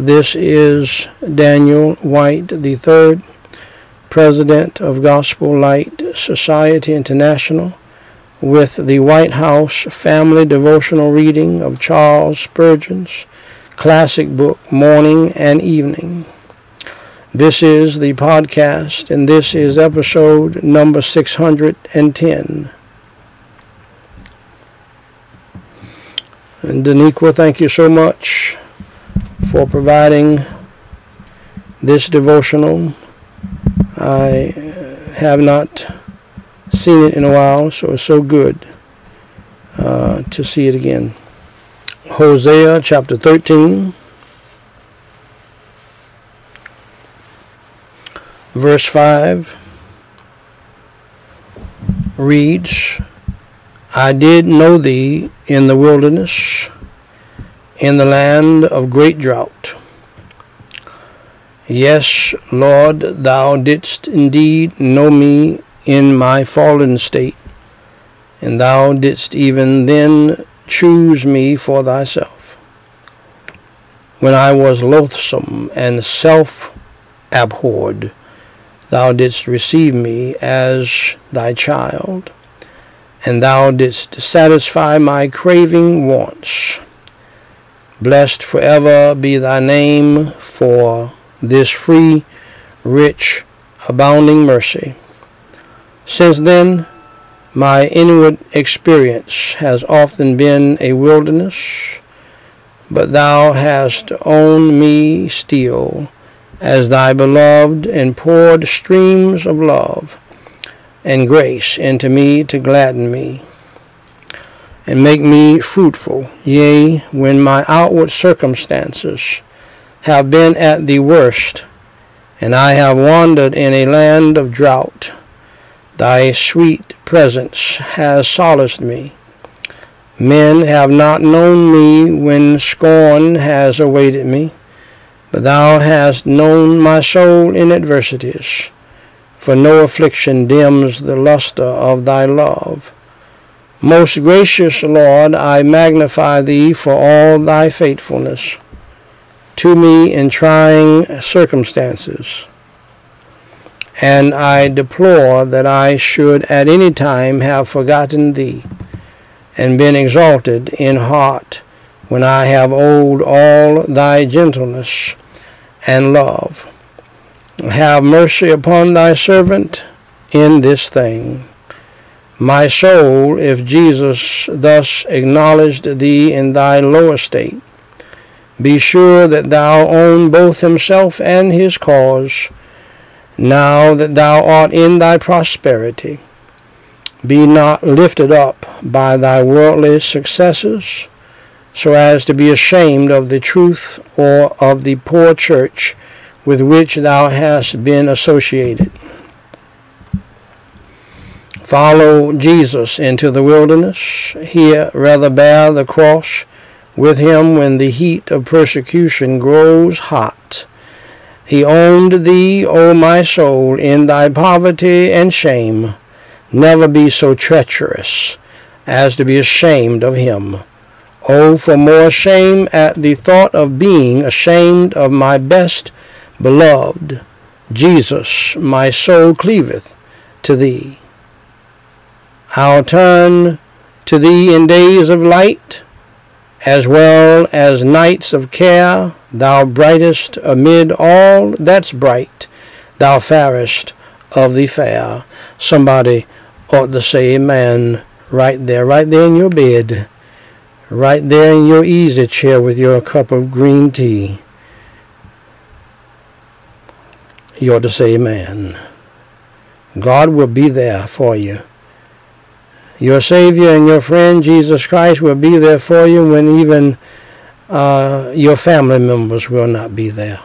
This is Daniel White III, President of Gospel Light Society International, with the White House Family Devotional Reading of Charles Spurgeon's classic book, Morning and Evening. This is the podcast, and this is episode number 610. And Daniqua, thank you so much for providing this devotional. I have not seen it in a while, so it's so good uh, to see it again. Hosea chapter 13. verse 5 reads, I did know thee in the wilderness, in the land of great drought. Yes, Lord, thou didst indeed know me in my fallen state, and thou didst even then choose me for thyself. When I was loathsome and self abhorred, Thou didst receive me as thy child, and thou didst satisfy my craving wants. Blessed forever be thy name for this free, rich, abounding mercy. Since then, my inward experience has often been a wilderness, but thou hast owned me still as thy beloved and poured streams of love and grace into me to gladden me and make me fruitful. Yea, when my outward circumstances have been at the worst, and I have wandered in a land of drought, thy sweet presence has solaced me. Men have not known me when scorn has awaited me. But thou hast known my soul in adversities, for no affliction dims the lustre of thy love. Most gracious Lord, I magnify thee for all thy faithfulness to me in trying circumstances. And I deplore that I should at any time have forgotten thee and been exalted in heart when I have owed all thy gentleness and love. Have mercy upon thy servant in this thing. My soul, if Jesus thus acknowledged thee in thy low estate, be sure that thou own both himself and his cause, now that thou art in thy prosperity. Be not lifted up by thy worldly successes, so as to be ashamed of the truth or of the poor church with which thou hast been associated. Follow Jesus into the wilderness. Here rather bear the cross with him when the heat of persecution grows hot. He owned thee, O my soul, in thy poverty and shame. Never be so treacherous as to be ashamed of him. Oh, for more shame at the thought of being ashamed of my best beloved Jesus, my soul cleaveth to thee. I'll turn to thee in days of light, as well as nights of care, thou brightest amid all that's bright, thou fairest of the fair. Somebody ought to say amen right there, right there in your bed right there in your easy chair with your cup of green tea, you ought to say amen. God will be there for you. Your Savior and your friend Jesus Christ will be there for you when even uh, your family members will not be there.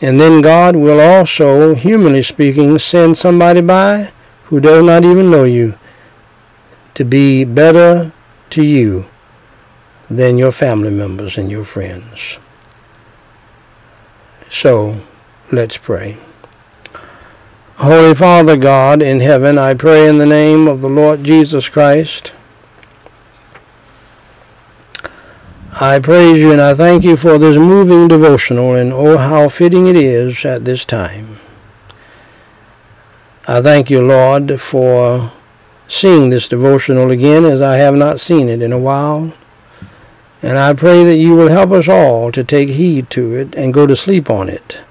And then God will also, humanly speaking, send somebody by who does not even know you to be better to you than your family members and your friends. So, let's pray. Holy Father God in heaven, I pray in the name of the Lord Jesus Christ. I praise you and I thank you for this moving devotional, and oh, how fitting it is at this time. I thank you, Lord, for seeing this devotional again as I have not seen it in a while. And I pray that you will help us all to take heed to it and go to sleep on it.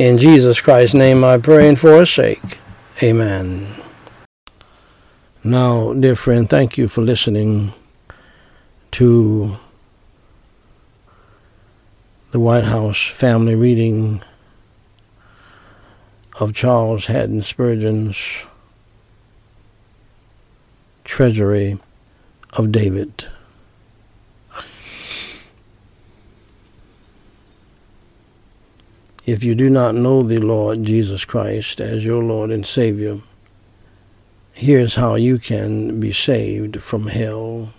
In Jesus Christ's name I pray and for his sake. Amen. Now, dear friend, thank you for listening to the White House family reading of Charles Haddon Spurgeon's Treasury of David. If you do not know the Lord Jesus Christ as your Lord and Savior, here's how you can be saved from hell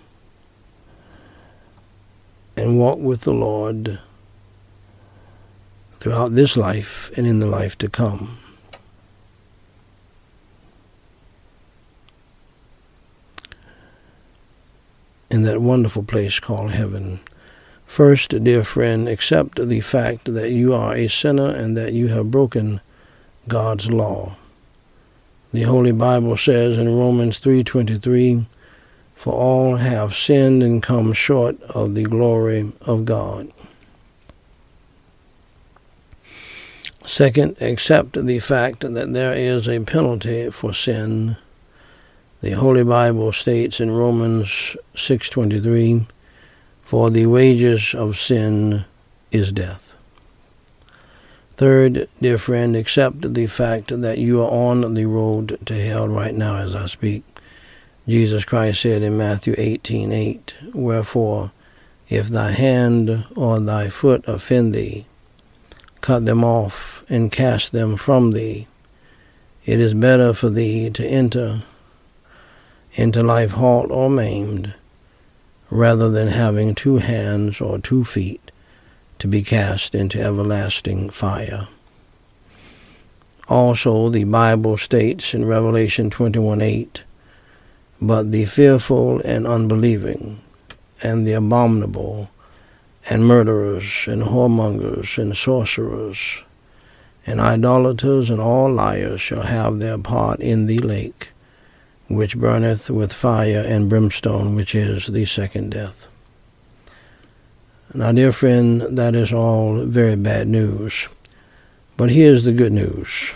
and walk with the Lord throughout this life and in the life to come. In that wonderful place called heaven. First, dear friend, accept the fact that you are a sinner and that you have broken God's law. The Holy Bible says in Romans 3:23, "For all have sinned and come short of the glory of God." Second, accept the fact that there is a penalty for sin. The Holy Bible states in Romans 6:23, "For the wages of sin is death." Third, dear friend, accept the fact that you are on the road to hell right now as I speak. Jesus Christ said in Matthew 18:8, "Wherefore, if thy hand or thy foot offend thee, cut them off and cast them from thee. It is better for thee to enter into life halt or maimed, rather than having two hands or two feet to be cast into everlasting fire. Also, the Bible states in Revelation 21:8, But the fearful and unbelieving, and the abominable, and murderers, and whoremongers, and sorcerers, and idolaters, and all liars shall have their part in the lake, which burneth with fire and brimstone, which is the second death. Now, dear friend, that is all very bad news. But here's the good news.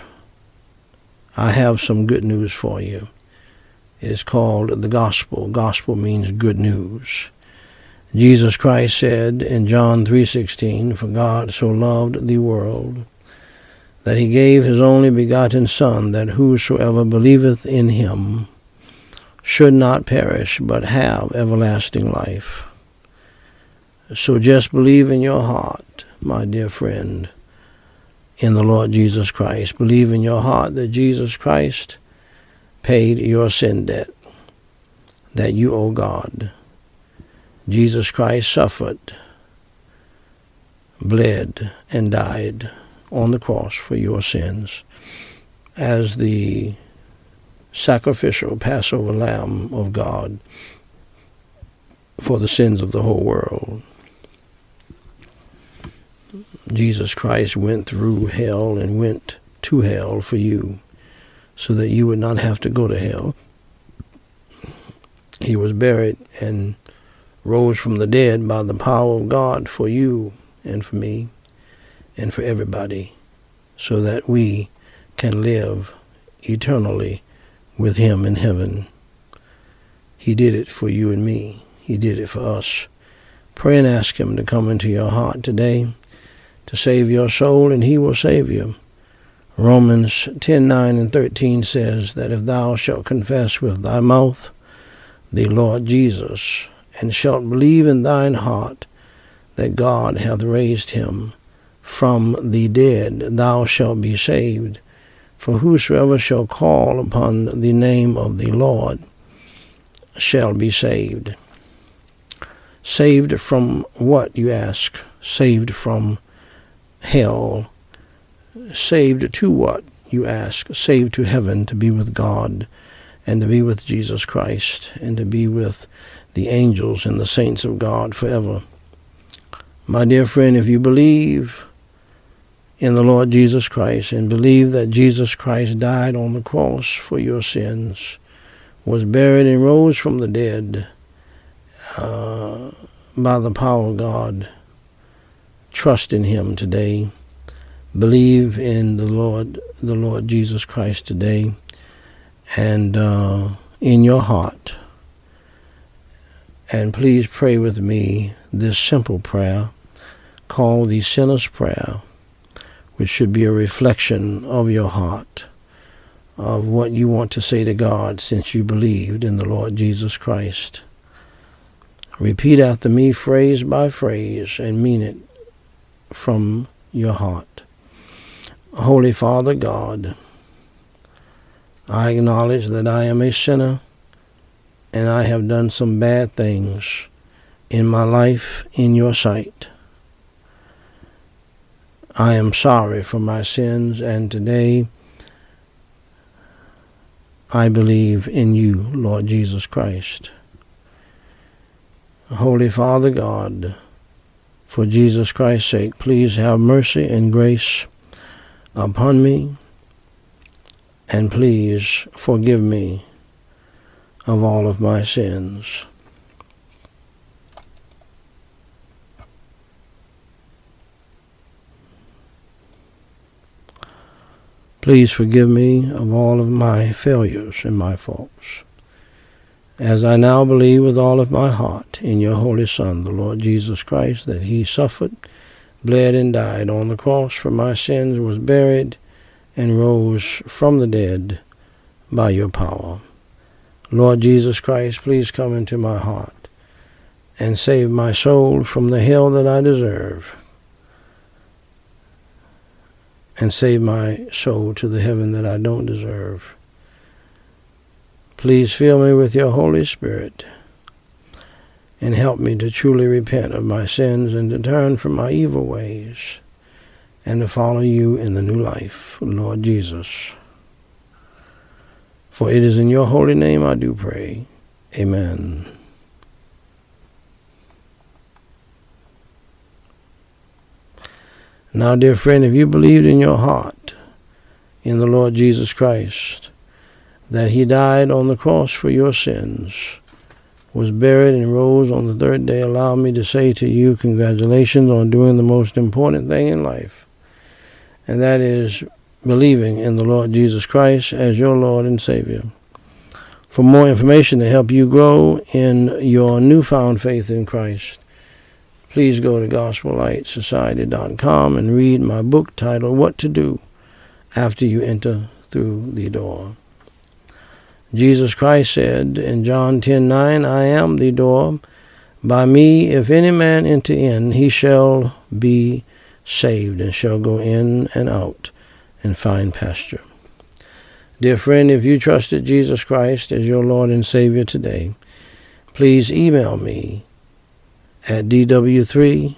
I have some good news for you. It is called the gospel. Gospel means good news. Jesus Christ said in John 3:16, "For God so loved the world that he gave his only begotten son that whosoever believeth in him should not perish but have everlasting life." So just believe in your heart, my dear friend, in the Lord Jesus Christ. Believe in your heart that Jesus Christ paid your sin debt that you owe God. Jesus Christ suffered, bled, and died on the cross for your sins as the sacrificial Passover Lamb of God for the sins of the whole world. Jesus Christ went through hell and went to hell for you so that you would not have to go to hell. He was buried and rose from the dead by the power of God for you and for me and for everybody so that we can live eternally with Him in heaven. He did it for you and me. He did it for us. Pray and ask Him to come into your heart today to save your soul, and He will save you. Romans 10 9 and 13 says that if thou shalt confess with thy mouth the Lord Jesus, and shalt believe in thine heart that God hath raised him from the dead, thou shalt be saved. For whosoever shall call upon the name of the Lord shall be saved. Saved from what, you ask? Saved from hell. Saved to what, you ask? Saved to heaven, to be with God, and to be with Jesus Christ, and to be with the angels and the saints of God forever. My dear friend, if you believe in the Lord Jesus Christ and believe that Jesus Christ died on the cross for your sins, was buried and rose from the dead uh, by the power of God, trust in him today. Believe in the Lord, the Lord Jesus Christ today, and uh, in your heart. And please pray with me this simple prayer called the Sinner's Prayer which should be a reflection of your heart, of what you want to say to God since you believed in the Lord Jesus Christ. Repeat after me phrase by phrase and mean it from your heart. Holy Father God, I acknowledge that I am a sinner and I have done some bad things in my life in your sight. I am sorry for my sins, and today I believe in you, Lord Jesus Christ. Holy Father God, for Jesus Christ's sake, please have mercy and grace upon me, and please forgive me of all of my sins. Please forgive me of all of my failures and my faults. As I now believe with all of my heart in your Holy Son, the Lord Jesus Christ, that he suffered, bled, and died on the cross for my sins, was buried, and rose from the dead by your power. Lord Jesus Christ, please come into my heart and save my soul from the hell that I deserve and save my soul to the heaven that I don't deserve. Please fill me with your Holy Spirit and help me to truly repent of my sins and to turn from my evil ways and to follow you in the new life, Lord Jesus. For it is in your holy name I do pray. Amen. Now, dear friend, if you believed in your heart in the Lord Jesus Christ, that he died on the cross for your sins, was buried and rose on the third day, allow me to say to you, congratulations on doing the most important thing in life, and that is believing in the Lord Jesus Christ as your Lord and Savior. For more information to help you grow in your newfound faith in Christ, please go to gospellightsociety.com and read my book titled What to Do After You Enter Through the Door. Jesus Christ said in John 10:9, I am the door. By me, if any man enter in, he shall be saved and shall go in and out and find pasture. Dear friend, if you trusted Jesus Christ as your Lord and Savior today, please email me at DW3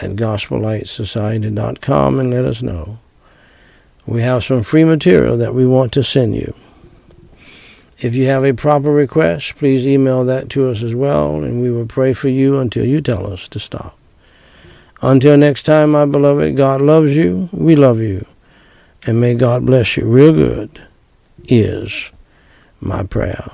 at gospellightsociety.com and let us know. We have some free material that we want to send you. If you have a proper request, please email that to us as well, and we will pray for you until you tell us to stop. Until next time, my beloved, God loves you, we love you, and may God bless you real good, is my prayer.